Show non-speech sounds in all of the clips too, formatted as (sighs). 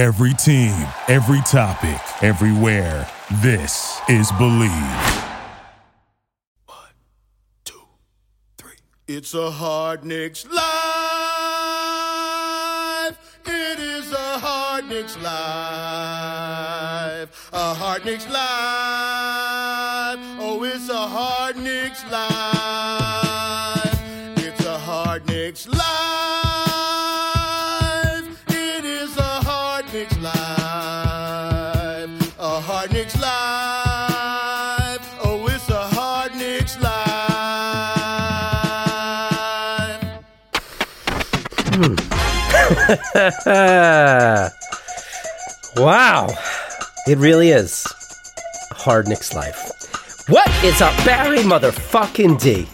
Every team, every topic, everywhere. This is Believe. One, two, three. It's a hard Knicks life. It is a hard Knicks life. A hard Knicks life. Oh, it's a hard Knicks life. (laughs) wow. It really is hard Knicks life. What is up, Barry motherfucking D?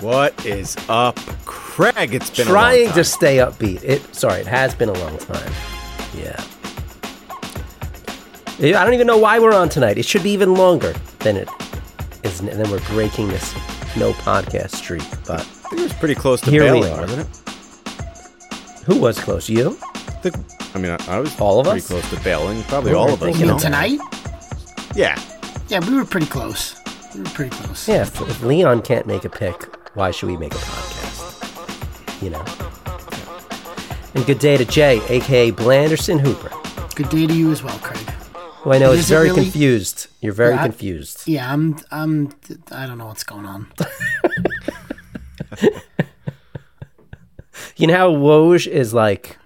What is up, Craig? It's been Trying a long to stay upbeat. It sorry, it has been a long time. Yeah. I don't even know why we're on tonight. It should be even longer than it is, and then we're breaking this no podcast streak. But I think it was pretty close to Here we bailing, are. wasn't it? Who was close? You? I, think, I mean, I, I was All of pretty us? close to bailing. Probably We all of us. You know? Tonight? Yeah. Yeah, we were pretty close. We were pretty close. Yeah. If, if Leon can't make a pick, why should we make a podcast? You know. And good day to Jay, aka Blanderson Hooper. Good day to you as well, Craig. Who I know Is is it very really- confused. You're very Yeah, I- confused. Yeah, I'm. I'm. I don't know what's going on. (laughs) You know how Woj is like,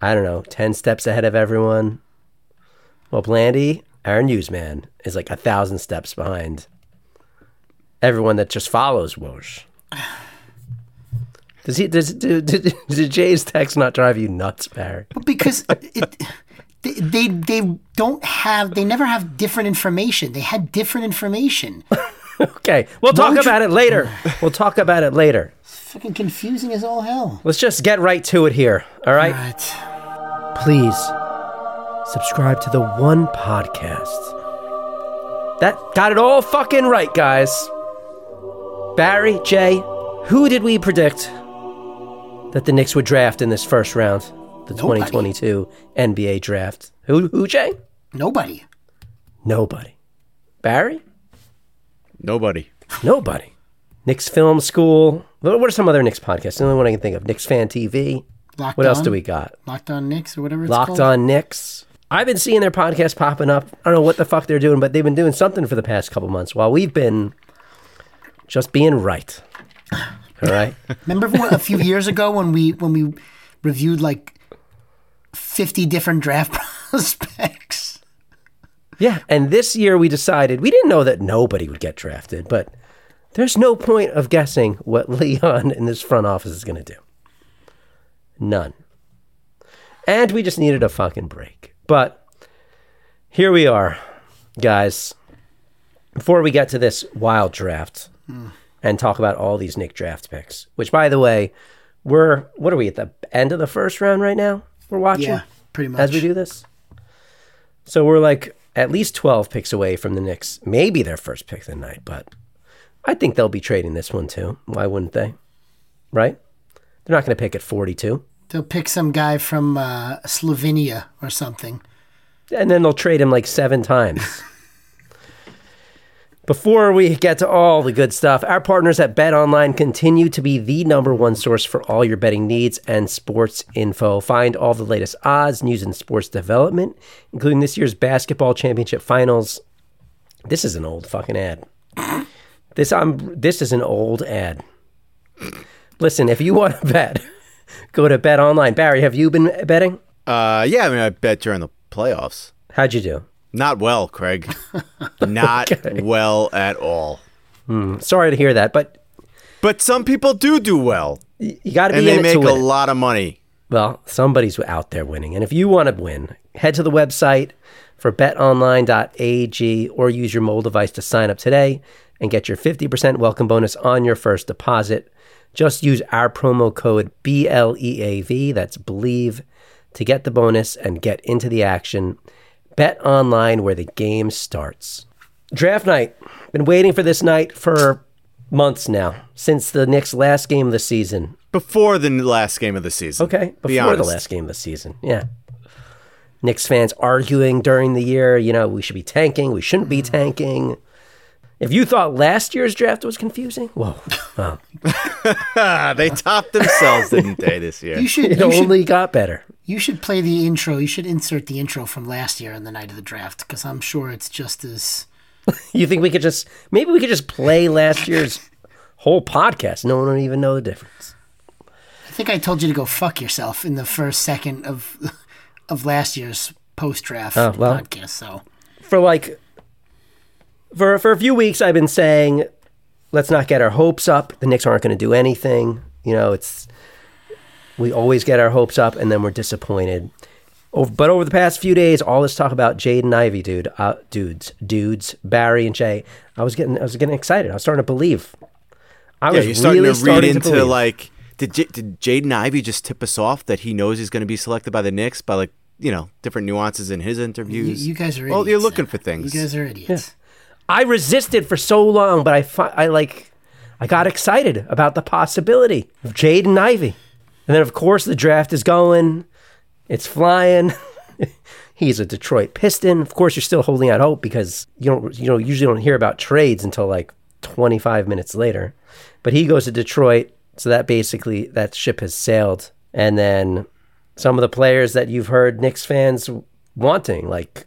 I don't know, 10 steps ahead of everyone? Well, Blandy, our newsman, is like a thousand steps behind everyone that just follows Woj. (sighs) Does he, does, did, did, (laughs) did Jay's text not drive you nuts, Barry? Because it, they, they they don't have. They never have different information. They had different information. (laughs) (laughs) Okay, we'll talk Woj- about it later. We'll talk about it later. Fucking confusing as all hell. Let's just get right to it here, all right? Right. please subscribe to the one podcast that got it all fucking right, guys. Barry, Jay, who did we predict that the Knicks would draft in this first round, the Nobody. 2022 NBA draft? Who, who, Jay? Nobody. Nobody. Barry? Nobody. Nobody. Knicks Film School. What what are some other Knicks podcasts? The only one I can think of. Knicks Fan TV. Locked What else do we got? Locked on Knicks or whatever it's Locked called. on Knicks. I've been seeing their podcast popping up. I don't know what the fuck they're doing, but they've been doing something for the past couple months while we've been just being right. All right. (laughs) Remember what, a few years ago when we when we reviewed like fifty different draft (laughs) prospects. Yeah. And this year we decided we didn't know that nobody would get drafted, but there's no point of guessing what (laughs) Leon in this front office is going to do. None. And we just needed a fucking break. But here we are, guys. Before we get to this wild draft hmm. and talk about all these Nick draft picks, which by the way, we're what are we at the end of the first round right now? We're watching Yeah, pretty much. as we do this. So we're like at least 12 picks away from the Knicks, maybe their first pick of the night, but I think they'll be trading this one too. Why wouldn't they? Right? They're not going to pick at 42. They'll pick some guy from uh, Slovenia or something. and then they'll trade him like seven times. (laughs) Before we get to all the good stuff, our partners at Bet Online continue to be the number one source for all your betting needs and sports info. Find all the latest odds, news, and sports development, including this year's basketball championship finals. This is an old fucking ad. This I'm this is an old ad. Listen, if you want to bet, (laughs) go to Bet Online. Barry, have you been betting? Uh, yeah, I mean, I bet during the playoffs. How'd you do? Not well, Craig. (laughs) Not well at all. Hmm. Sorry to hear that, but But some people do do well, you got to be and in they make a it. lot of money. Well, somebody's out there winning. And if you want to win, head to the website for betonline.ag or use your mobile device to sign up today and get your 50% welcome bonus on your first deposit. Just use our promo code BLEAV, that's believe, to get the bonus and get into the action. Bet online where the game starts. Draft night. Been waiting for this night for months now, since the Knicks' last game of the season. Before the last game of the season. Okay, Be before the last game of the season. Yeah. Knicks fans arguing during the year, you know, we should be tanking, we shouldn't be tanking. If you thought last year's draft was confusing, whoa, (laughs) wow, Ah, (laughs) they topped themselves, didn't they, this year? You should it you should, only got better. You should play the intro. You should insert the intro from last year on the night of the draft because I'm sure it's just as (laughs) You think we could just maybe we could just play last year's whole podcast? No one would even know the difference. I think I told you to go fuck yourself in the first second of of last year's post draft Oh, well. podcast. So For like for for a few weeks, I've been saying, let's not get our hopes up. The Knicks aren't going to do anything. You know, it's we always get our hopes up and then we're disappointed. Over, but over the past few days, all this talk about Jaden Ivey, dude, uh, dudes, dudes, Barry and Jay, I was getting, I was getting excited. I was starting to believe. I yeah, was you're starting really to read starting into believe. like, did J- did Jaden Ivey just tip us off that he knows he's going to be selected by the Knicks by like you know different nuances in his you, interviews? you guys are well, idiots you're looking for things. You guys are idiots. I resisted for so long, but I, fi- I like, I got excited about the possibility of Jaden Ivey, and then of course the draft is going, it's flying. (laughs) He's a Detroit Piston. Of course, you're still holding out hope because you don't, you know, usually don't hear about trades until like 25 minutes later. But he goes to Detroit, so that basically that ship has sailed. And then some of the players that you've heard Knicks fans wanting, like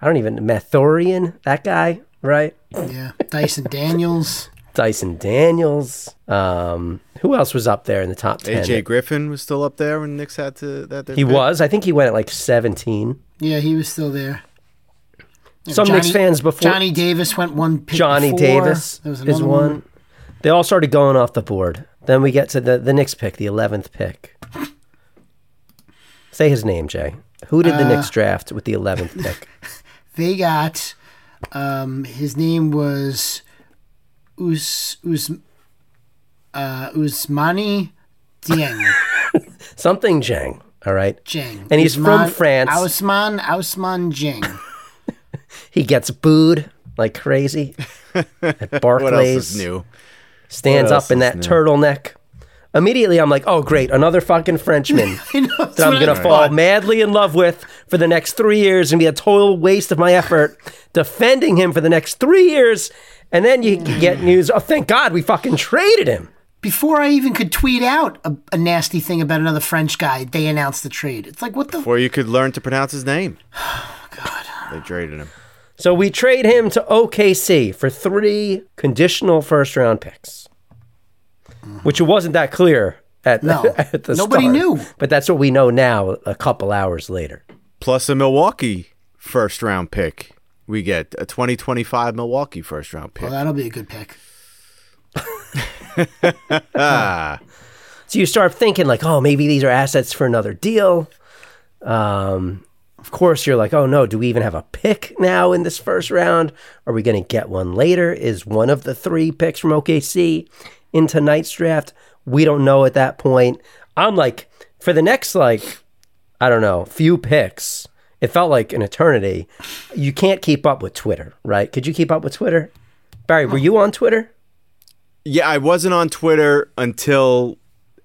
I don't even Mathurin, that guy, right? Yeah, Dyson Daniels. Dyson Daniels. Um, who else was up there in the top ten? AJ Griffin was still up there when Knicks had to that. he pick? was. I think he went at like seventeen. Yeah, he was still there. Yeah, Some Knicks fans before Johnny Davis went one pick Johnny before. Davis There was is another one. They all started going off the board. Then we get to the the Knicks pick, the eleventh pick. Say his name, Jay. Who did the Uh, Knicks draft with the eleventh pick? (laughs) They got um, his name was Us Us uh, Usmani Dieng. (laughs) Something Jang. All right. Jeng. And he's from France. Ausman Ausman Jeng. (laughs) He gets booed like crazy at Barclays. (laughs) What else is new? stands up in that new? turtleneck. Immediately, I'm like, oh, great, another fucking Frenchman know, that I'm going to thought. fall madly in love with for the next three years and be a total waste of my effort defending him for the next three years. And then you mm. get news, oh, thank God we fucking traded him. Before I even could tweet out a, a nasty thing about another French guy, they announced the trade. It's like, what the? Before you could learn to pronounce his name. (sighs) Oh god, they traded him. So we trade him to OKC for three conditional first round picks, which it wasn't that clear at, No. (laughs) at the Nobody start. knew. But that's what we know now a couple hours later. Plus a Milwaukee first round pick. We get a 2025 Milwaukee first round pick. Well, that'll be a good pick. ah, (laughs) So you start thinking like, oh, maybe these are assets for another deal. Um, of course, you're like, oh no, do we even have a pick now in this first round? Are we going to get one later? Is one of the three picks from OKC in tonight's draft? We don't know at that point. I'm like, for the next like, I don't know, few picks. It felt like an eternity. You can't keep up with Twitter, right? Could you keep up with Twitter? Barry, were you on Twitter? yeah, I wasn't on Twitter until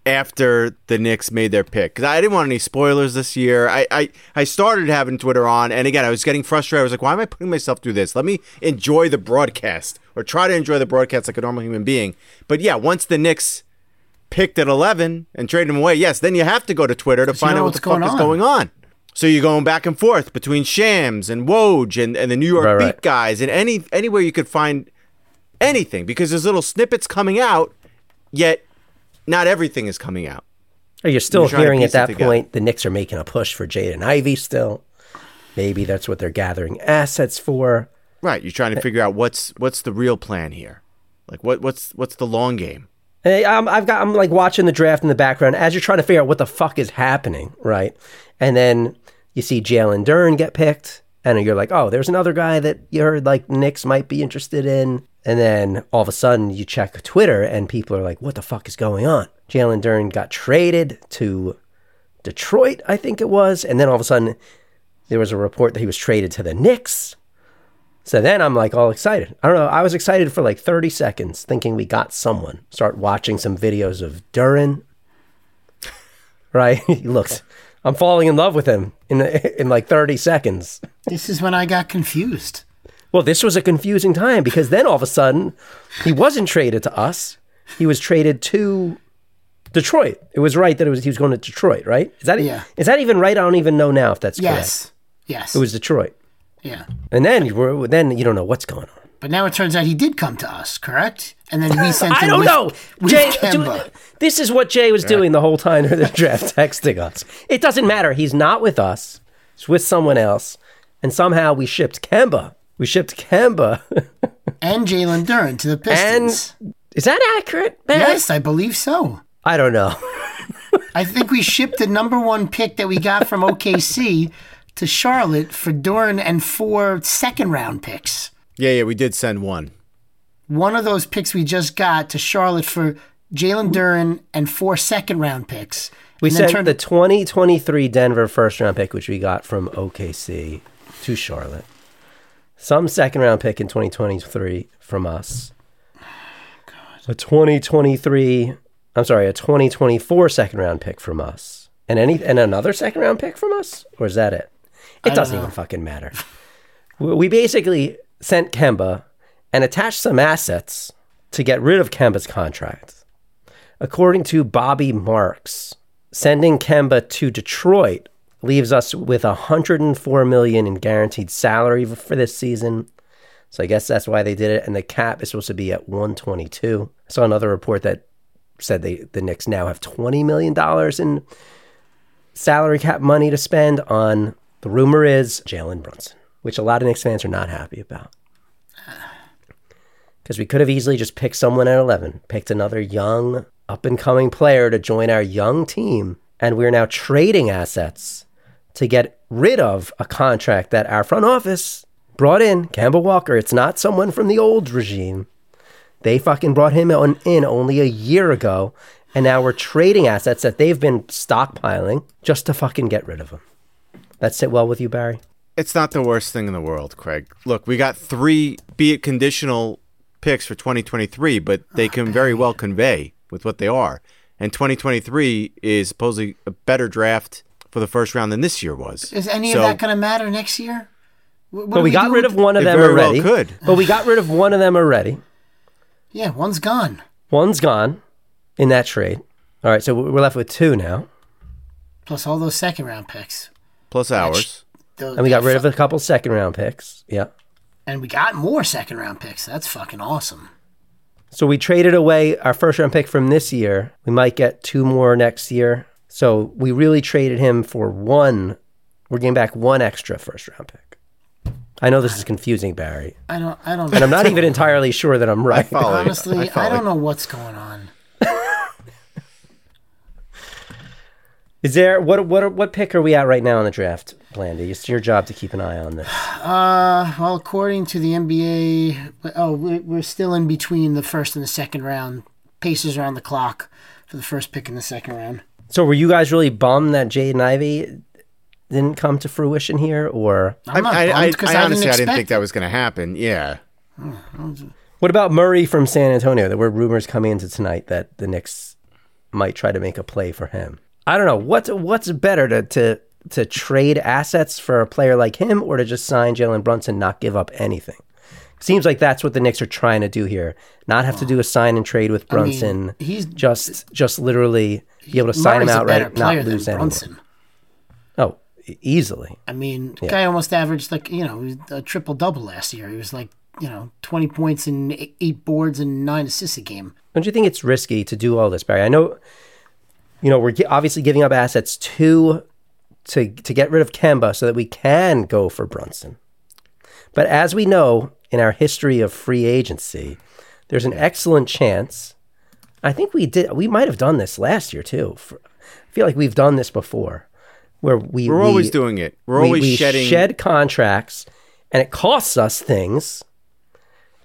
after the Knicks made their pick because I didn't want any spoilers this year. I, I I started having Twitter on, and again, I was getting frustrated. I was like, why am I putting myself through this? Let me enjoy the broadcast or try to enjoy the broadcast like a normal human being. But yeah, once the Knicks picked at 11 and traded him away, yes, then you have to go to Twitter to find out what the fuck going is going on. So you're going back and forth between Shams and Woj and, and the New York Right, beat right. guys and any anywhere you could find anything because there's little snippets coming out, yet not everything is coming out. Or you're still You're hearing at that together. point the Knicks are making a push for Jaden Ivey still. Maybe that's what they're gathering assets for. Right, you're trying to figure out what's what's the real plan here. Like what what's what's the long game? Hey, I'm, I've got I'm like watching the draft in the background as you're trying to figure out what the fuck is happening, right? And then you see Jalen Duren get picked, and you're like, oh, there's another guy that you heard like Knicks might be interested in. And then all of a sudden you check Twitter, and people are like, what the fuck is going on? Jalen Duren got traded to Detroit, I think it was, and then all of a sudden there was a report that he was traded to the Knicks. So then I'm like all excited. I don't know. I was excited for like 30 seconds, thinking we got someone. Start watching some videos of Duren. Right? (laughs) he looks I'm falling in love with him in in like 30 seconds. This is when I got confused. Well, this was a confusing time because then all of a sudden he wasn't traded to us. He was traded to Detroit. It was right that it was he was going to Detroit, right? Is that Yeah. is that even right? I don't even know now if that's correct. Yes. Yes. It was Detroit. Yeah. And then you were then you don't know what's going on. But now it turns out he did come to us, correct? And then we sent (laughs) him I don't with, know. with Jay, Kemba. do- this is what Jay was doing the whole time during the (laughs) draft, texting us. It doesn't matter. He's not with us. He's with someone else. And somehow we shipped Kemba. We shipped Kemba. (laughs) and Jalen Duren to the Pistons. is that accurate, man? yes, I believe so. I don't know. I think we shipped the number one pick that we got from OKC to Charlotte for Duren and four second round picks. Yeah, yeah, we did send one. One of those picks we just got to Charlotte for Jalen Duren and four second round picks. We sent turned- the 2023 Denver first round pick, which we got from OKC to Charlotte. Some second round pick in 2023 from us. A 2023, I'm sorry, a 2024 second round pick from us. And any and another second round pick from us? Or is that it? It doesn't even fucking matter. We we basically sent Kemba and attached some assets to get rid of Kemba's contract. According to Bobby Marks, sending Kemba to Detroit leaves us with 104 million in guaranteed salary for this season. So I guess that's why they did it. And the cap is supposed to be at 122. I saw another report that said they the Knicks now have 20 million dollars in salary cap money to spend on the rumor is Jalen Brunson, which a lot of Knicks fans are not happy about. (sighs) Because we could have easily just picked someone at 11, picked another young, up and coming player to join our young team. And we're now trading assets to get rid of a contract that our front office brought in, Kemba Walker. It's not someone from the old regime. They fucking brought him on, in only a year ago. And now we're trading assets that they've been stockpiling just to fucking get rid of him. That sit well with you, Barry? It's not the worst thing in the world, Craig. Look, we got three, be it conditional picks for 2023, but ah, they can very well convey with what they are. And 2023 is supposedly a better draft for the first round than this year was. Is any So- of that going to matter next year? What But do we got rid of one of It them very well already. could. But we got rid of one of them already. Yeah, one's gone. One's gone in that trade. All right, so we're left with two now. Plus all those second round picks. Plus ours. Those- And we got rid of a couple second round picks. Yeah. And we got more second round picks. That's fucking awesome. So we traded away our first round pick from this year. We might get two more next year. So we really traded him for one. We're getting back one extra first round pick. I know this is confusing, Barry. I don't. I don't. And I'm not even entirely sure that I'm right. follow you. Honestly, I, follow don't know what's going on. Is there what what what pick are we at right now in the draft, Blandy? It's your job to keep an eye on this. Uh, well, according to the NBA, oh, we're, we're still in between the first and the second round. Pacers are on the clock for the first pick in the second round. So were you guys really bummed that Jaden Ivey didn't come to fruition here, or I'm not I, I, bummed 'cause I I honestly, didn't I didn't think expect that was going to happen. Yeah. what about Murray from San Antonio? There were rumors coming into tonight that the Knicks might try to make a play for him. I don't know what's what's better to to to trade assets for a player like him, or to just sign Jalen Brunson, not give up anything. Seems like that's what the Knicks are trying to do here. Not have to do a sign and trade with I mean, Brunson. he's- just just literally be able to sign Murray's him outright, not lose. Brunson. Oh, easily. I mean, the guy almost averaged like you know a triple double last year. He was like you know twenty points and eight boards and nine assists a game. Don't you think it's risky to do all this, Barry? I know, you know, we're obviously giving up assets to to to get rid of Kemba so that we can go for Brunson. But as we know in our history of free agency, there's an excellent chance. I think we did. We might have done this last year too. For, I feel like we've done this before, where we We're we- always doing it. We're we- always we shedding. shed contracts, and it costs us things.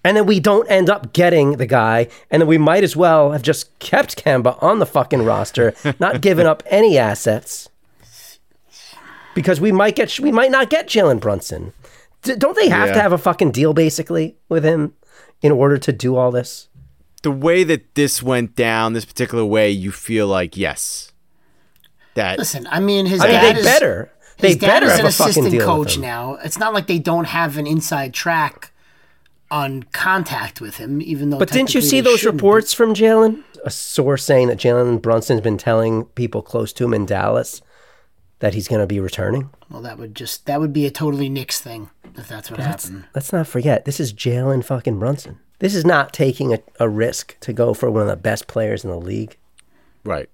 And then we don't end up getting the guy, and then we might as well have just kept Kemba on the fucking roster, (laughs) not given up any assets, because we might get we might not get Jalen Brunson. D- don't they have to have a fucking deal basically with him in order to do all this? the way that this went down, this particular way, you feel like yes, that Listen, I mean, his I mean, dad they is, better. They his dad better is have an a assistant coach now. It's not like they don't have an inside track on contact with him, even though. But didn't you see those shouldn't. reports from Jalen? A source saying that Jalen Brunson's been telling people close to him in Dallas that he's going to be returning. Well, that would just that would be a totally Knicks thing if that's what happened. Let's not forget, this is Jalen fucking Brunson. This is not taking a, a risk to go for one of the best players in the league. right,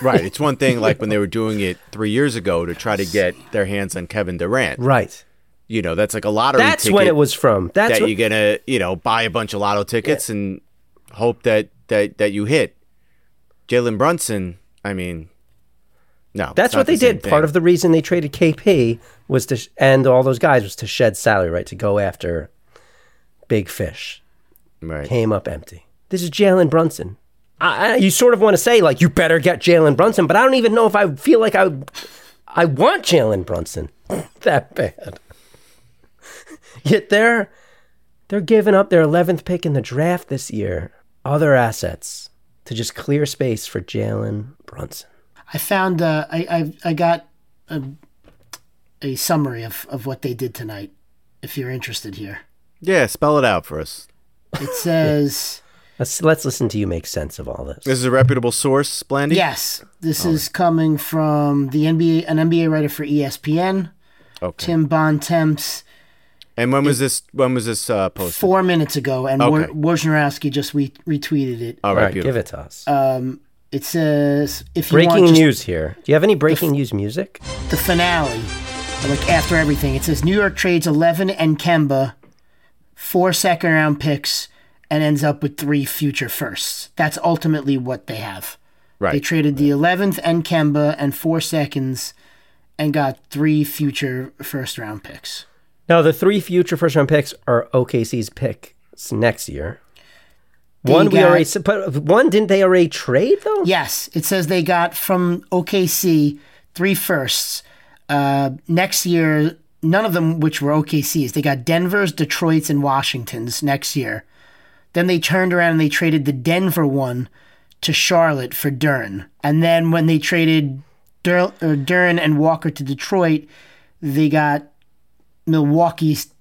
right. It's one thing like when they were doing it three years ago to try to get their hands on Kevin Durant. Right. You know, that's like a lottery. That's when it was from. That's that when, you're gonna, you know, buy a bunch of lotto tickets and hope that that that you hit. Jalen Brunson. I mean, no. That's what they did. Part of the reason they traded KP was to sh- and all those guys was to shed salary, right? To go after big fish. right. Came up empty. This is Jalen Brunson. I, I, you sort of want to say like you better get Jalen Brunson, but I don't even know if I feel like I I want Jalen Brunson (laughs) that bad. (laughs) Yet they're they're giving up their eleventh pick in the draft this year, other assets to just clear space for Jalen Brunson. I found uh, I, I I got a, a summary of, of what they did tonight. If you're interested here, Yeah, spell it out for us. it says (laughs) Let's let's listen to you make sense of all this. This is a reputable source, Blandy. yes. This is coming from the NBA, an NBA writer for ESPN, Okay. Tim Bontemps, And when was this? When was this uh, posted? four minutes ago, and Okay. okay. Wojnarowski just re- retweeted it. All all right, right, give it to us. Um, It says if you breaking want just news here. Do you have any breaking news music? the finale, like after everything, it says New York trades 11 and Kemba, four second round picks, and ends up with three future firsts. That's ultimately what they have. Right. They traded the 11th and Kemba and four seconds and got three future first round picks. Now, the three future first round picks are OKC's picks next year. They One we already, but one didn't they already trade though? Yes, it says they got from OKC three firsts. Uh, next year, none of them which were OKC's. They got Denver's, Detroit's, and Washington's next year. Then they turned around and they traded the Denver one to Charlotte for Duren. And then when they traded Dur- Duren and Walker to Detroit, they got Milwaukee's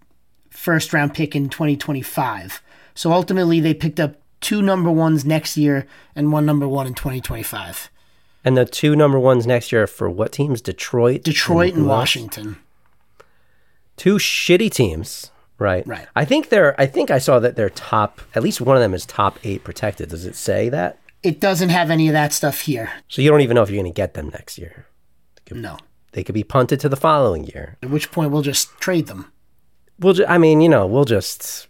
first round pick in 2025. So ultimately, they picked up two number ones next year and one number one in 2025. And the two number ones next year are for what teams? Detroit, Detroit and who else? Washington. Two shitty teams, right? Right. I think they're. I think I saw that they're top. At least one of them is top eight protected. Does it say that? It doesn't have any of that stuff here. So you don't even know if you're going to get them next year. No. They could be punted to the following year. At which point we'll just trade them. We'll. Ju- I mean, you know, we'll just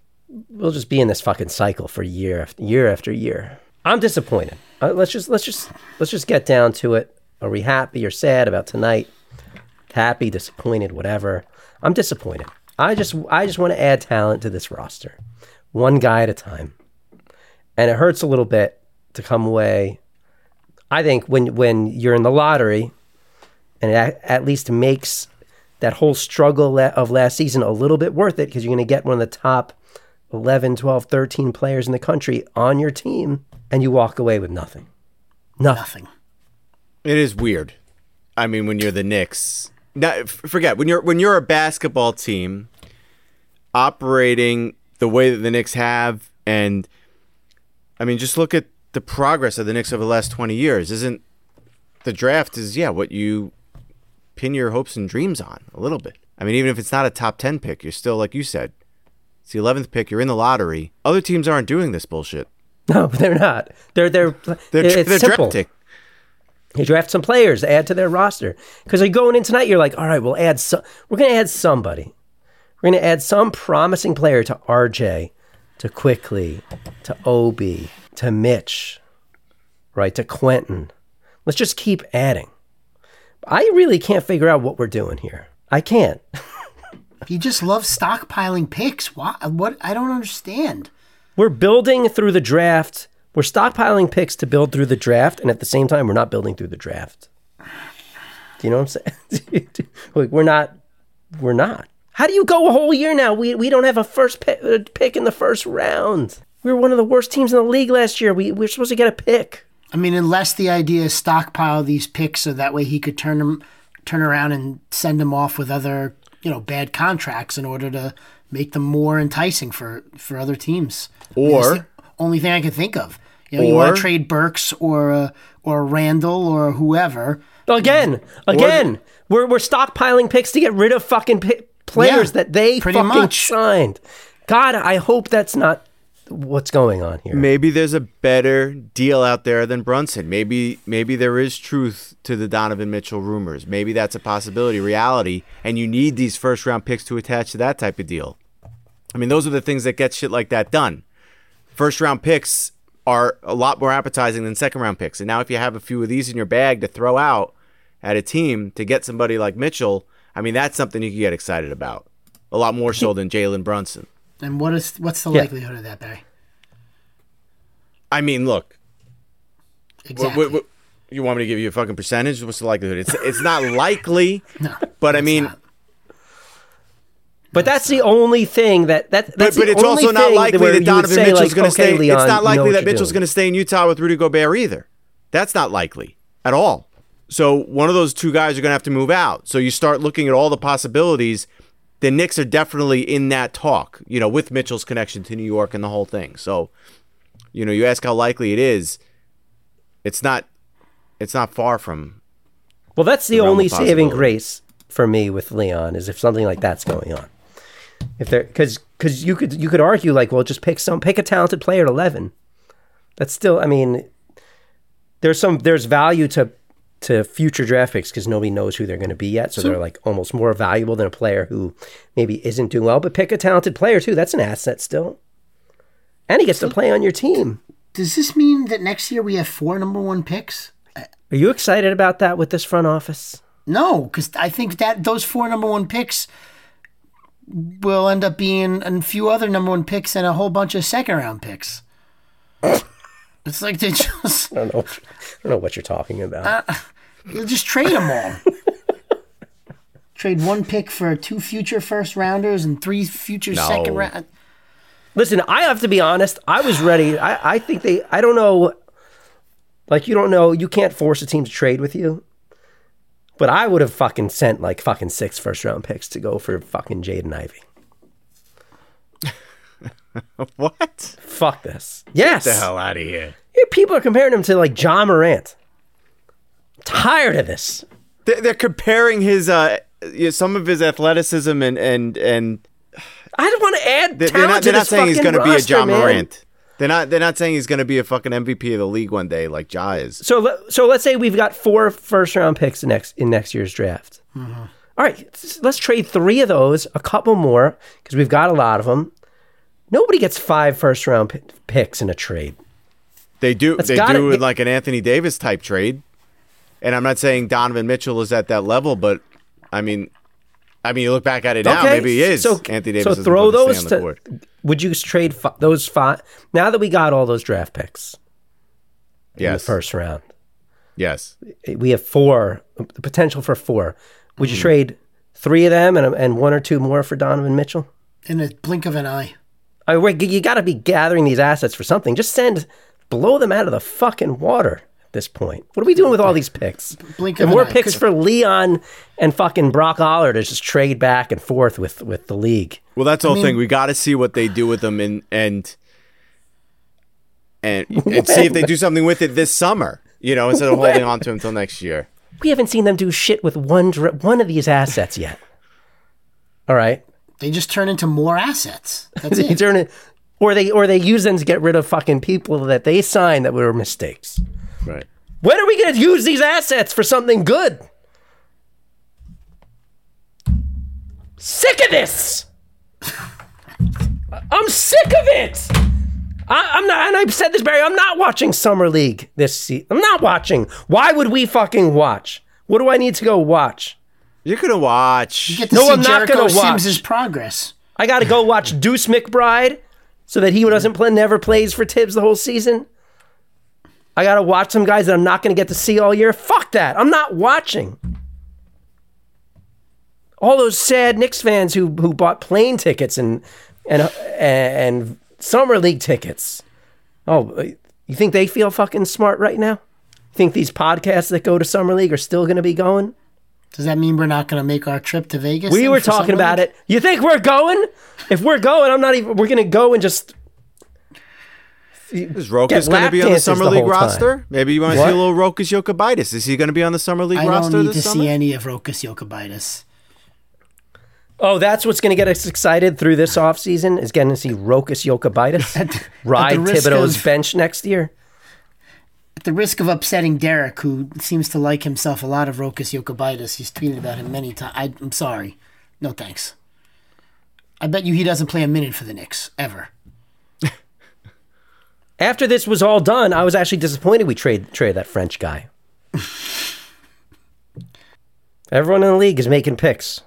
we'll just be in this fucking cycle for year after year after year. I'm disappointed. Uh, let's just let's just let's just get down to it. Are we happy or sad about tonight? Happy, disappointed, whatever. I'm disappointed. I just I just want to add talent to this roster, one guy at a time, and it hurts a little bit to come away. I think when when you're in the lottery, and it at least makes that whole struggle of last season a little bit worth it because you're going to get one of the top 11, 12, 13 players in the country on your team and you walk away with nothing. Nothing. It is weird. I mean, when you're the Knicks, now, f- forget when you're when you're a basketball team operating the way that the Knicks have, and I mean, just look at the progress of the Knicks over the last twenty years. Isn't the draft is yeah what you pin your hopes and dreams on a little bit. I mean, even if it's not a top ten pick, you're still like you said, it's the eleventh pick. You're in the lottery. Other teams aren't doing this bullshit. (laughs) No, they're not. They're they're They're, it's they're simple. drafting. They draft some players, add to their roster. Because you're going in tonight, you're like, all right, we'll add. So- we're going to add somebody. We're going to add some promising player to RJ, to Quickley, to Obi, to Mitch, right, to Quentin. Let's just keep adding. I really can't figure out what we're doing here. I can't. (laughs) You just love stockpiling picks. Why? What? I don't understand. We're building through the draft. We're stockpiling picks to build through the draft, and at the same time, we're not building through the draft. Do you know what I'm saying? (laughs) like we're not. We're not. How do you go a whole year now? We we don't have a first pick, uh, pick in the first round. We were one of the worst teams in the league last year. We we are supposed to get a pick. I mean, unless the idea is stockpile these picks so that way he could turn them, turn around and send them off with other, you know, bad contracts in order to make them more enticing for for other teams. I mean, Or- that's the only thing I can think of. You know, you want to trade Burks or uh, or Randle or whoever. Again, again, we're we're stockpiling picks to get rid of fucking pi- players Yeah, that they fucking much. signed. God, I hope that's not what's going on here. Maybe there's a better deal out there than Brunson. Maybe maybe there is truth to the Donovan Mitchell rumors. Maybe that's a possibility, reality, and you need these first round picks to attach to that type of deal. I mean, those are the things that get shit like that done. First round picks are a lot more appetizing than second round picks. And now if you have a few of these in your bag to throw out at a team to get somebody like Mitchell, I mean, that's something you can get excited about. A lot more so than Jalen Brunson. And what is what's the Yeah. likelihood of that, Barry? I mean, look, Exactly. What, what, you want me to give you a fucking percentage? What's the likelihood? It's it's not likely, (laughs) no, but I mean, not. But that's the only thing that that but, that's but the it's only also not likely that you would Donovan say, Mitchell's like, going to okay, stay. Leon, it's not likely that you're Mitchell's going to stay in Utah with Rudy Gobert either. That's not likely at all. So one of those two guys are going to have to move out. So you start looking at all the possibilities. The Knicks are definitely in that talk, you know, with Mitchell's connection to New York and the whole thing. So, you know, you ask how likely it is. It's not. It's not far from Well, that's the realm only saving grace for me with Leon is if something like that's going on. If there, because because you could you could argue like, well, just pick some pick a talented player at eleven. That's still, I mean, there's some there's value to to future draft picks because nobody knows who they're going to be yet, so, they're like almost more valuable than a player who maybe isn't doing well. But pick a talented player too. That's an asset still, and he gets to play on your team. Does this mean that next year we have four number one picks? Are you excited about that with this front office? No, because I think that those four number one picks will end up being a few other number one picks and a whole bunch of second round picks. (laughs) it's like they just I don't know. I don't know what you're talking about. Uh, they'll just trade them all. trade one pick for two future first rounders and three future second round. Listen, I have to be honest. I was ready. I, I think they. I don't know. Like you don't know. You can't force a team to trade with you. But I would have fucking sent like fucking six first round picks to go for fucking Jaden Ivey. (laughs) what Fuck this. Yes. the hell out of here. Yeah, People are comparing him to like Ja Morant. Tired of this. They're, they're comparing his uh you know, some of his athleticism and and and I don't want to add They- talent They're not, to they're not this saying he's going to be a John man. Morant. They're not. They're not saying he's going to be a fucking MVP of the league one day like Ja is. So let- so let's say we've got four first round picks in next in next year's draft. Mm-hmm. All right, let's trade three of those, a couple more because we've got a lot of them. Nobody gets five first round p- picks in a trade. They do. That's they gotta do be- in like an Anthony Davis type trade. And I'm not saying Donovan Mitchell is at that level, but I mean, I mean, you look back at it now, Okay, maybe he is. So Anthony Davis. So throw those on to. court. Would you trade fi- those five now that we got all those draft picks in the Yes. first round? Yes. We have four, the potential for four. Would you Mm-hmm. trade three of them and and one or two more for Donovan Mitchell? In a blink of an eye. I mean, we're- you got to be gathering these assets for something. Just send, blow them out of the fucking water at this point. What are we doing with all these picks? Blink and of an more eye. picks for Leon and fucking Brock Aller to just trade back and forth with with the league. Well, that's the whole thing. We got to see what they do with them and and and, (laughs) and see if they do something with it this summer. You know, instead of holding on to him until next year. We haven't seen them do shit with one dr- one of these assets yet. All right, They just turn into more assets. That's They it. turn it- or they or they use them to get rid of fucking people that they signed that were mistakes. Right. When are we going to use these assets for something good? Sick of this. I'm sick of it. I, I'm not, and I've said this, Barry. I'm not watching summer league this season. I'm not watching. Why would we fucking watch? What do I need to go watch? You're gonna watch. Get to No, see I'm not Jericho gonna watch. Sims' progress. I got to go watch Deuce McBride so that he doesn't play, never plays for Thibs the whole season. I got to watch some guys that I'm not going to get to see all year. Fuck that. I'm not watching. All those sad Knicks fans who who bought plane tickets and and and summer league tickets. Oh, You think they feel fucking smart right now? Think these podcasts that go to summer league are still going to be going? Does that mean we're not going to make our trip to Vegas? We were talking about League? it. You think we're going? If we're going, I'm not even. We're going to go and just. Is Rokas going to be on the summer the league whole time. roster? Maybe you want to see a little Rokas Jokubaitis. Is he going to be on the summer league I roster I don't need to summer? see any of Rokas Jokubaitis. Oh, that's what's going to get us excited through this offseason is getting to see Rokas Jokubaitis (laughs) ride at Thibodeau's of- bench next year. At the risk of upsetting Derek, who seems to like himself a lot of Rokas Jokubaitis, he's tweeted about him many times. I'm sorry. No thanks. I bet you he doesn't play a minute for the Knicks, ever. (laughs) After this was all done, I was actually disappointed we trade traded that French guy. (laughs) Everyone in the league is making picks.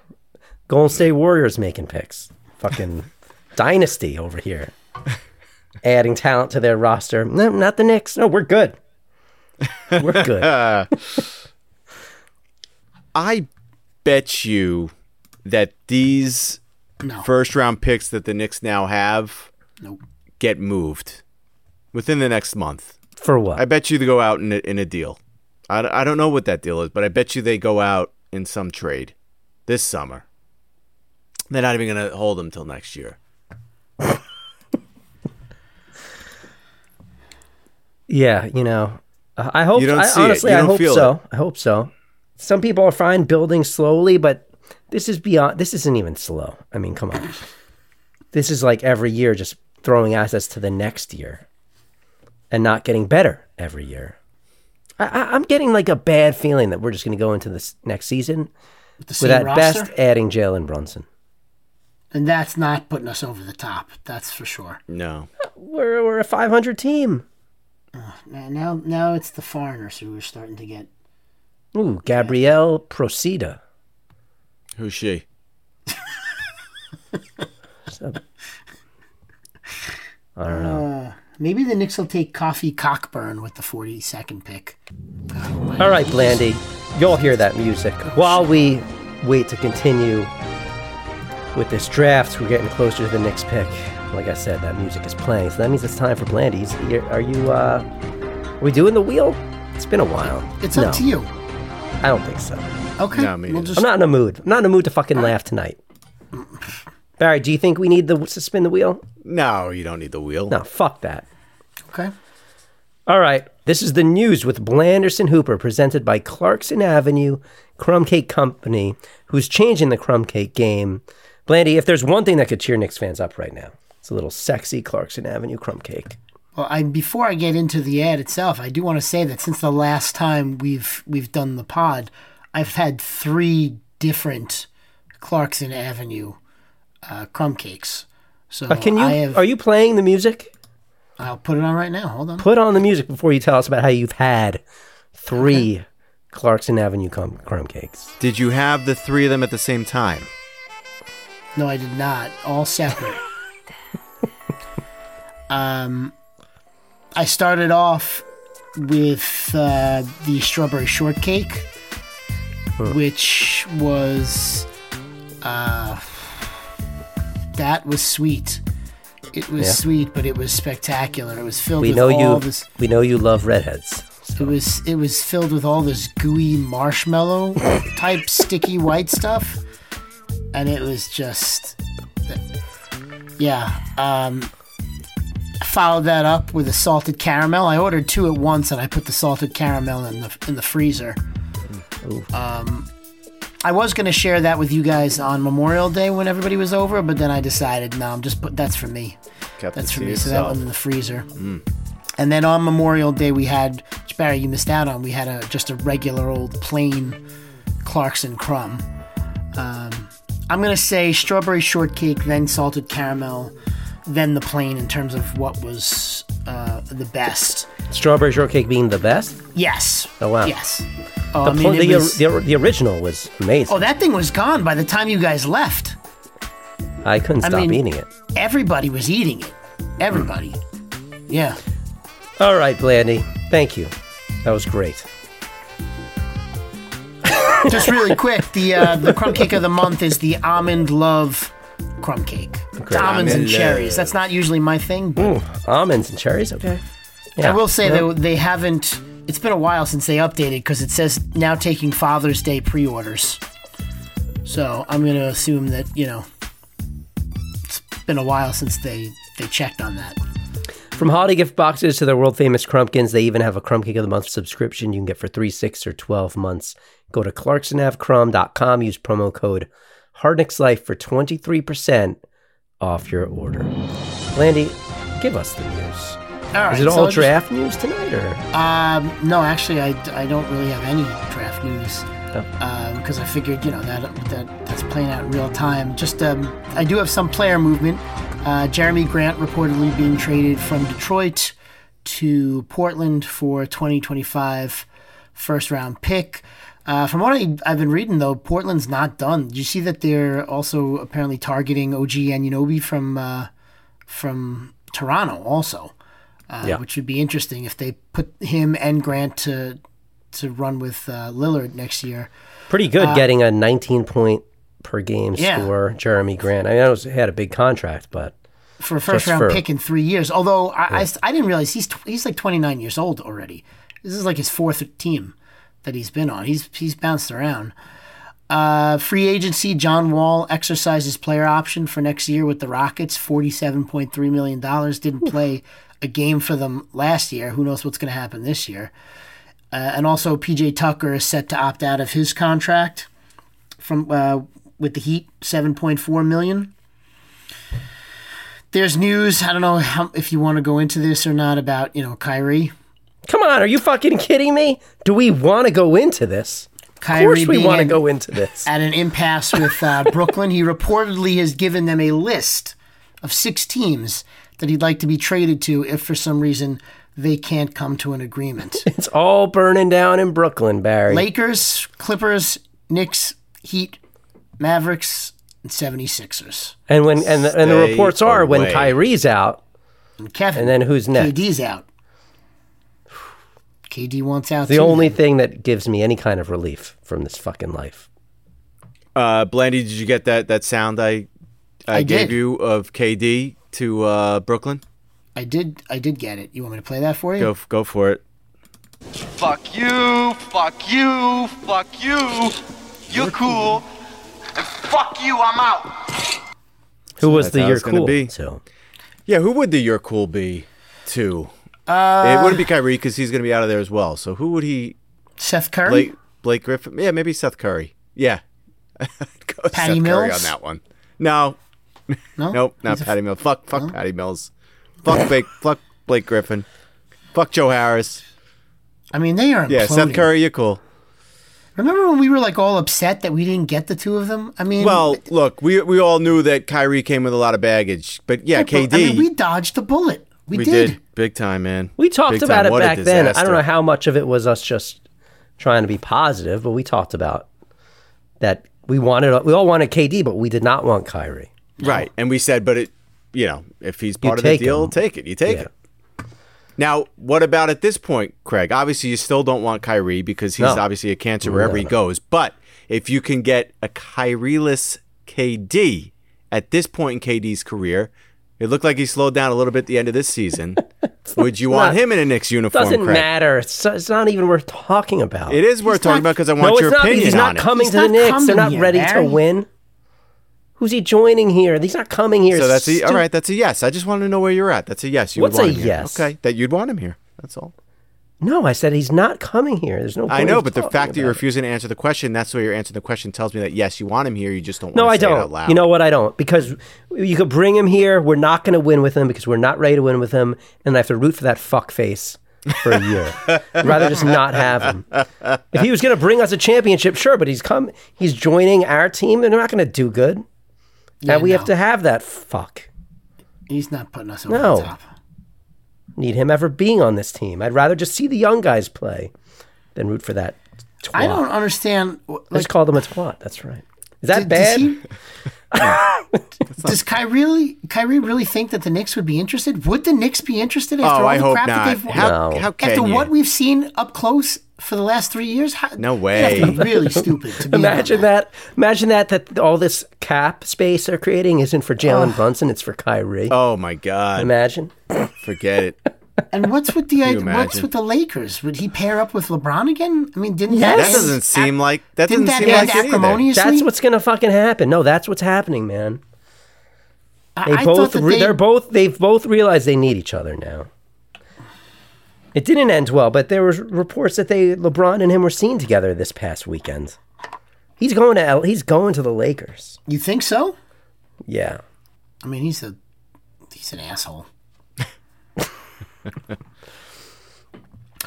Golden State Warriors making picks. Fucking (laughs) dynasty over here. Adding talent to their roster. No, not the Knicks. No, we're good. (laughs) We're good. (laughs) I bet you that these No. first round picks that the Knicks now have Nope. get moved within the next month. For what? I bet you they go out in a, in a deal. I, d- I don't know what that deal is, but I bet you they go out in some trade this summer. They're not even going to hold them till next year. (laughs) Yeah, you know, I hope. You don't I, see it. honestly, You I don't hope feel so. I hope so. Some people are fine building slowly, but this is beyond. This isn't even slow. I mean, come on. This is like every year, just throwing assets to the next year, and not getting better every year. I, I, I'm getting like a bad feeling that we're just going to go into this next season With the with at roster? best adding Jalen Brunson. And that's not putting us over the top. That's for sure. No. We're we're a 500 team. Now, now, now it's the foreigners who are starting to get. Ooh, Gabriele Procida. Who's she? (laughs) I don't know. Uh, maybe the Knicks will take Kofi Cockburn with the 42nd pick. All right, Blandy, you'll hear that music while we wait to continue with this draft. We're getting closer to the next pick. Like I said, that music is playing, so that means it's time for Blandy's. You're- you? uh Are we doing the wheel? It's been a while. It's no, up to you. I don't think so. Okay. No, we'll just I'm not in a mood. I'm not in a mood to fucking laugh tonight. Barry, do you think we need the, to spin the wheel? No, you don't need the wheel. No, fuck that. okay. All right. This is the news with Blanderson Hooper, presented by Clarkson Avenue Crumb Cake Company, who's changing the crumb cake game. Blandy, if there's one thing that could cheer Knicks fans up right now, it's a little sexy Clarkson Avenue crumb cake. Well, I before I get into the ad itself, I do want to say that since the last time we've we've done the pod, I've had three different Clarkson Avenue uh, crumb cakes. So Uh, can you? I have, Are you playing the music? I'll put it on right now. Hold on. Put on the music before you tell us about how you've had three Clarkson Avenue crumb, crumb cakes. Did you have the three of them at the same time? No, I did not. All separate. (laughs) um, I started off with uh, the strawberry shortcake, which was uh, that was sweet. It was Yeah. sweet, but it was spectacular. It was filled We with know all you. this. We know you love redheads. It was it was filled with all this gooey marshmallow (laughs) type sticky white stuff, and it was just yeah. Um, followed that up with a salted caramel. I ordered two at once, and I put the salted caramel in the in the freezer. Um, I was gonna share that with you guys on Memorial Day when everybody was over, but then I decided no, I'm just put that's for me. Kept That's for me. So that yourself. one's in the freezer. And then on Memorial Day, we had which Barry, you missed out on. We had a just a regular old plain Clarkson crumb. Um, I'm gonna say strawberry shortcake, then salted caramel, then the plain in terms of what was uh, the best. Strawberry shortcake being the best. Yes. Oh, wow. Yes. Oh, The, I mean, the, was- the, the original was amazing. oh, that thing was gone by the time you guys left. I couldn't I stop mean- eating it. Everybody was eating it. Everybody. Yeah. All right, Blandy. Thank you. That was great. Just really quick, the uh, the crumb cake of the month is the almond love crumb cake. Almonds and cherries. That's not usually my thing, but Ooh, almonds and cherries. Okay. Yeah. I will say Yeah. that they haven't. It's been a while since they updated because it says now taking Father's Day pre-orders. So I'm going to assume that you know it's been a while since they they checked on that. From holiday gift boxes to their world famous Crumpkins, they even have a Crumb Cake of the Month subscription you can get for three, six, or 12 months. Go to clarksonavcrumb.com, use promo code HardnicksLife for 23% off your order. Landy, give us the news. All right, Is it so all just- draft news tonight, or? Um, no, actually, I, I don't really have any draft news Oh. because I figured you know that that that's playing out in real time. Just um, I do have some player movement. Uh, Jerami Grant reportedly being traded from Detroit to Portland for 2025 first round pick. Uh, from what I, I've been reading, though, Portland's not done. Did you see that they're also apparently targeting OG Anunoby from uh, from Toronto also? uh, Yeah. which would be interesting if they put him and Grant to to run with uh, Lillard next year. Pretty good getting a 19 point per game Uh, Yeah. score, Jerami Grant. I mean, I know he had a big contract, but for a first round for- pick in three years. Although I, I, I didn't realize he's he's like 29 years old already. This is like his fourth team that he's been on. He's he's bounced around. Uh, free agency: John Wall exercises player option for next year with the Rockets. Forty-seven point three million dollars. Didn't play a game for them last year. Who knows what's going to happen this year? Uh, and also, PJ Tucker is set to opt out of his contract from uh, with the Heat. Seven point four million. There's news. I don't know how, if you want to go into this or not about you know Kyrie. Come on, are you fucking kidding me? Do we want to go into this? Of course, we want to at- go into this. at an impasse with uh, (laughs) Brooklyn. He reportedly has given them a list of six teams that he'd like to be traded to if for some reason they can't come to an agreement. (laughs) It's all burning down in Brooklyn, Barry. Lakers, Clippers, Knicks, Heat, Mavericks, and 76ers. And when and the, and the reports are when away. Kyrie's out, And Kevin. and then who's next? KD's out. KD wants out. the too. only thing that gives me any kind of relief from this fucking life. Uh, Blandy, did you get that that sound I I, I gave did. you of KD to uh, Brooklyn? I did. I did get it. You want me to play that for you? Go go for it. Fuck you, fuck you, fuck you. You're cool. And fuck you, I'm out. Who was that's the how year it's gonna cool? be. So Yeah, who would the your cool be to? Uh, it wouldn't be Kyrie because he's going to be out of there as well. So who would he? Seth Curry. Blake Blake Griffin? Yeah, maybe Seth Curry. Yeah, (laughs) Patty Seth Curry Mills? on that one. No, No. (laughs) nope, not He's a- Patty Mills. Fuck, fuck Patty Mills. Fuck Blake. (laughs) fuck Blake Griffin. Fuck Joe Harris. I mean, they are. Yeah, Seth. Curry, you're cool. Remember when we were like all upset that we didn't get the two of them? I mean, Well, look, we we all knew that Kyrie came with a lot of baggage, but yeah, but, KD. I mean, we dodged the bullet. We, we did. did big time, man. we talked Big about time. it What back then. I don't know how much of it was us just trying to be positive, but we talked about that we wanted we all wanted KD, but we did not want Kyrie. Right. And we said, but it, you know, if he's part of the deal, him. take it. You take Yeah. it. Now, what about at this point, Craig? Obviously, you still don't want Kyrie because he's No. obviously a cancer wherever No, he goes. But if you can get a Kyrie-less KD at this point in KD's career, it looked like he slowed down a little bit at the end of this season. (laughs) Would you want not- him in a Knicks uniform, Doesn't Craig? matter. It's, it's not even worth talking about. It is worth He's talking not- about because I want no, your it's not. because opinion He's on not it. coming He's to the not Knicks. They're not here, ready Barry. to win. Who's he joining here? He's not coming here. So that's a, all right. That's a yes. I just want to know where you're at. That's a yes. You What's would want a him here. yes? Okay, that you'd want him here. That's all. No, I said he's not coming here. There's no. I know, but the fact that you're about it. refusing to answer the question, that's why you're answering the question tells me that yes, you want him here. You just don't want No, to I say it out don't. loud. You know what? I don't because you could bring him here. We're not going to win with him because we're not ready to win with him, and I have to root for that fuck face for a year. I'd rather just not have him. If he was going to bring us a championship, sure, but he's come. He's joining our team, and they're not going to do good. Yeah, and we no. have to have that fuck. He's not putting us over No. the top. Need him ever being on this team. I'd rather just see the young guys play than root for that. Twat. I don't understand. wh- I Like, just called him a twat. That's right. Is that d- bad? Does, he, (laughs) does Kyrie really, Kyrie really think that the Knicks would be interested? Would the Knicks be interested after Oh, all I the hope crap not. that they've How, No. how can after you? what we've seen up close for the last three years? How, No they'd have to be way. really stupid to be Imagine that. Imagine that. That all this cap space they're creating isn't for Jalen oh. Brunson. It's for Kyrie. oh my God! Imagine. Forget it. And what's with the you what's with the Lakers? Would he pair up with LeBron again? I mean, didn't Yes. that, That doesn't seem like that didn't doesn't that seem like it either. acrimoniously? That's what's gonna fucking happen. No, that's what's happening, man. They I both thought that re- they, they're both they've both realized they need each other now. It didn't end well, but there was reports that they LeBron and him were seen together this past weekend. He's going to L, he's going to the Lakers. You think so? Yeah. I mean, he's a he's an asshole.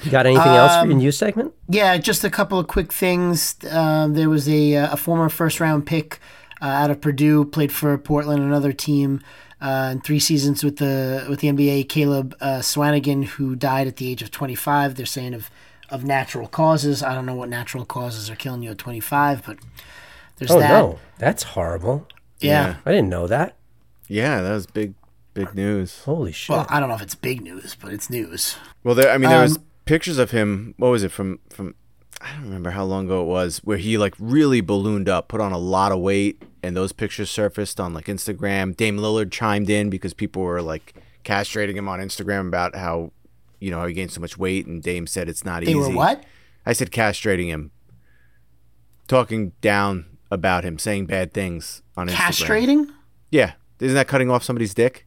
You (laughs) got anything else Um, for your news segment? Yeah, just a couple of quick things. Um, there was a, uh, a former first round pick uh, out of Purdue, played for Portland, another team, uh, in three seasons with the with the NBA. Caleb uh, Swanigan, who died at the age of 25. They're saying of of natural causes. I don't know what natural causes are killing you at 25, but there's Oh that. no, that's horrible. Yeah. I didn't know that. Yeah, that was big, big news. Holy shit! Well, I don't know if it's big news, but it's news. Well, there. I mean, there was Um, pictures of him. What was it from? From I don't remember how long ago it was, where he like really ballooned up, put on a lot of weight, and those pictures surfaced on like Instagram. Dame Lillard chimed in because people were like castrating him on Instagram about how, you know, how he gained so much weight, and Dame said it's not They easy. were what? I said castrating him, talking down about him, saying bad things on Instagram. Castrating? Yeah, isn't that cutting off somebody's dick?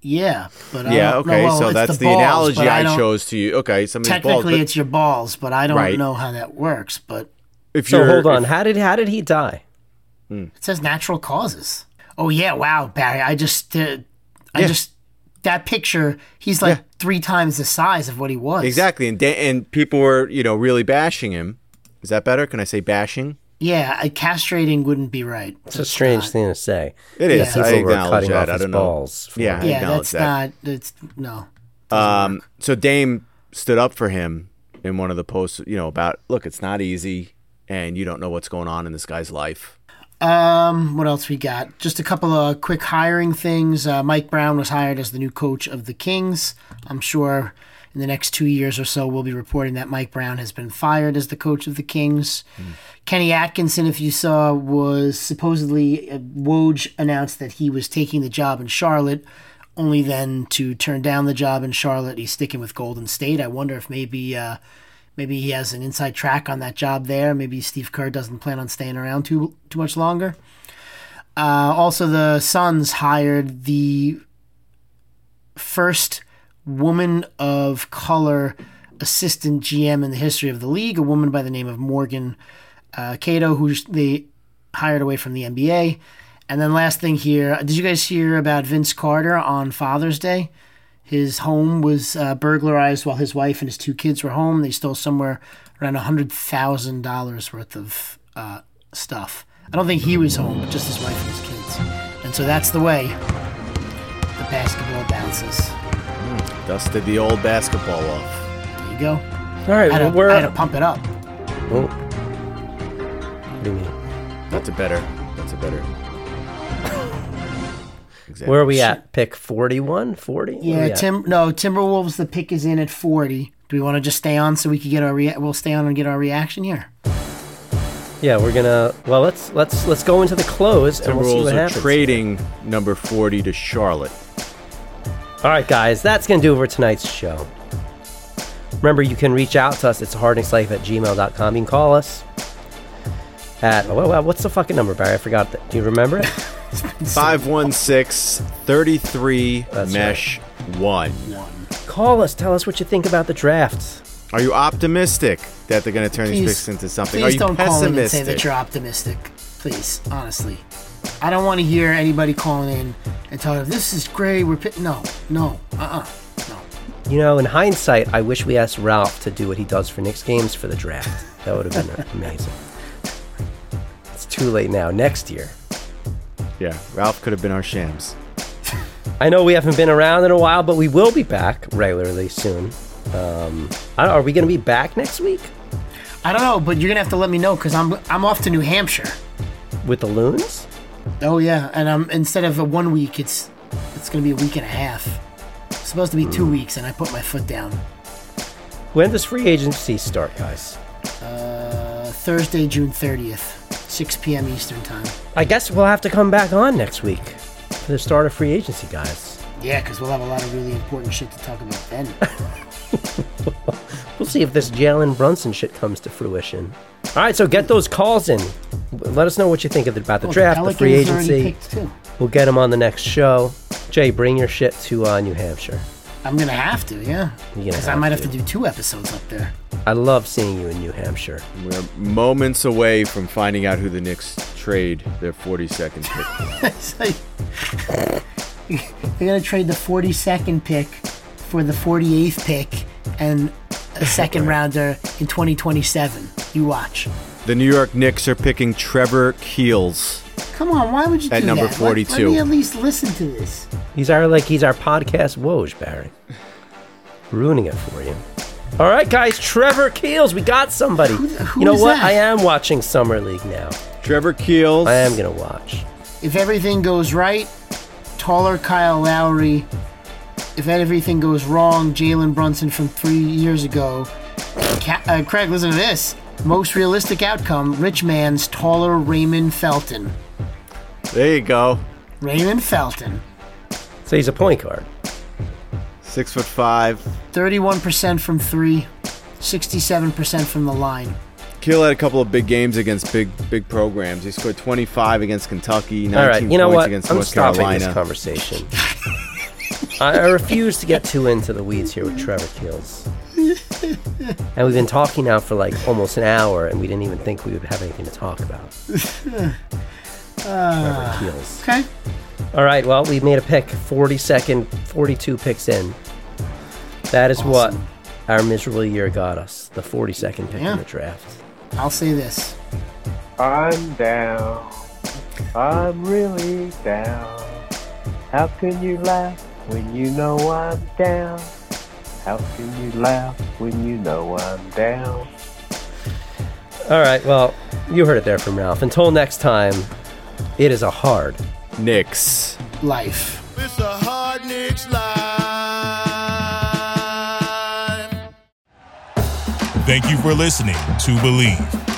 Yeah, but I Yeah, okay. Well, so that's the, balls, analogy but I, chose to you. Okay, somebody's balls. Technically, but it's your balls, but I don't Right. know how that works. But if you're, hold on. if- how did how did he die? it says natural causes. Oh yeah, wow, Barry. I just, uh, I Yeah. just that picture. He's like Yeah. three times the size of what he was. Exactly, and da- and people were you know really bashing him. Is that better? Can I say bashing? Yeah, uh, castrating wouldn't be right. It's a strange thing to say. It is. Yeah. I People were acknowledge cutting that. off I his don't know. balls. Yeah. I Yeah, that's that. not. It's no. Um, so Dame stood up for him in one of the posts. You know about look, it's not easy, and you don't know what's going on in this guy's life. Um, what else we got? Just a couple of quick hiring things. Uh, Mike Brown was hired as the new coach of the Kings. I'm sure in the next two years or so, we'll be reporting that Mike Brown has been fired as the coach of the Kings. Kenny Atkinson, if you saw, was supposedly uh, Woj announced that he was taking the job in Charlotte, only then to turn down the job in Charlotte. He's sticking with Golden State. I wonder if maybe. Uh, Maybe he has an inside track on that job there. Maybe Steve Kerr doesn't plan on staying around too too much longer. Uh, also, the Suns hired the first woman of color assistant GM in the history of the league, a woman by the name of Morgan uh, Cato, who they hired away from the NBA. And then last thing here, did you guys hear about Vince Carter on Father's Day? His home was uh, burglarized while his wife and his two kids were home. They stole somewhere around hundred thousand dollars worth of uh, stuff. I don't think he was home, but just his wife and his kids. And so that's the way the basketball bounces. Dusted the old basketball off. There you go. All right, I had, well, to, we're I had to pump it up. Oh. What do you mean? That's a better. That's a better. Example. Where are we at? Pick 41? 40? Yeah, we at? Tim. No, Timberwolves. The pick is in at forty. Do we want to just stay on so we can get our rea- we'll stay on and get our reaction here? Yeah, we're gonna. Well, let's let's let's go into the close and we'll see Timberwolves what are trading number forty to Charlotte. All right, guys, that's gonna do it for tonight's show. Remember, you can reach out to us. It's hardnickslife at gmail.com. You can call us at. Oh, well, what's the fucking number, Barry? I forgot that. Do you remember it? (laughs) 516 33 That's mesh 1. call us. Tell us what you think about the draft. Are you optimistic that they're going to turn these Please- picks into something? Are you don't call in and say pessimistic? that you're optimistic. Please, honestly, I don't want to hear anybody calling in and telling them this is great. We're pi-. no, no, uh, uh no. You know, in hindsight, I wish we asked Ralph to do what he does for Knicks games for the draft. That would have been (laughs) amazing. It's too late now. Next year. yeah, Ralph could have been our shams. (laughs) I know we haven't been around in a while, but we will be back regularly soon. Um, I don't, are we going to be back next week I don't know, but you're gonna have to let me know because I'm I'm off to New Hampshire. with the loons? Oh yeah, and um instead of a one week, it's it's gonna be a week and a half. It's supposed to be two weeks, and I put my foot down. When does free agency start, guys? Uh, Thursday, June 30th, 6 p.m. Eastern time. I guess we'll have to come back on next week for the start of free agency, guys. Yeah, because we'll have a lot of really important shit to talk about then. (laughs) We'll see if this Jalen Brunson shit comes to fruition. All right, so get those calls in. Let us know what you think of the, about the Well, draft, the Pelicans free agency. We'll get them on the next show. Jay, bring your shit to uh, New Hampshire. I'm gonna have to, yeah. Because I might to. have to do two episodes up there. I love seeing you in New Hampshire. We're moments away from finding out who the Knicks trade their 42nd pick. (laughs) It's like (laughs) they're gonna trade the 42nd pick for the 48th pick and a second rounder in 2027. You watch. the New York Knicks are picking Trevor Keels. Come on, why would you At do number that? Let- Let, 42. me at least listen to this. He's our like he's our podcast Woj, Barry. Ruining it for you. All right, guys, Trevor Keels, we got somebody. who you know is what? that? I am watching Summer League now. Trevor Keels. I am gonna watch. If everything goes right, taller Kyle Lowry. If everything goes wrong, Jalen Brunson from three years ago. Ca- uh, Craig, listen to this. Most realistic outcome: rich man's taller Raymond Felton. There you go. Raymond Felton. So he's a point guard. Six foot five. 31% from three, 67% from the line. Keel had a couple of big games against big big programs. He scored 25 against Kentucky, 19 All right, you know points what? against I'm North stopping Carolina. this conversation. (laughs) I, I refuse to get too into the weeds here with Trevor Keels. And we've been talking now for like almost an hour, and we didn't even think we would have anything to talk about. (laughs) Trevor uh, Keels. Okay. All right, well, we made a pick, 42nd, 42 picks in. That is what our miserable year got us, the 42nd pick Yeah. in the draft. I'll say this. I'm down. I'm really down. How can you laugh when you know I'm down? How can you laugh when you know I'm down? All right, well, you heard it there from Ralph. Until next time, it is a hard Knicks. Life. It's a hard Knicks life. Thank you for listening to Bleav.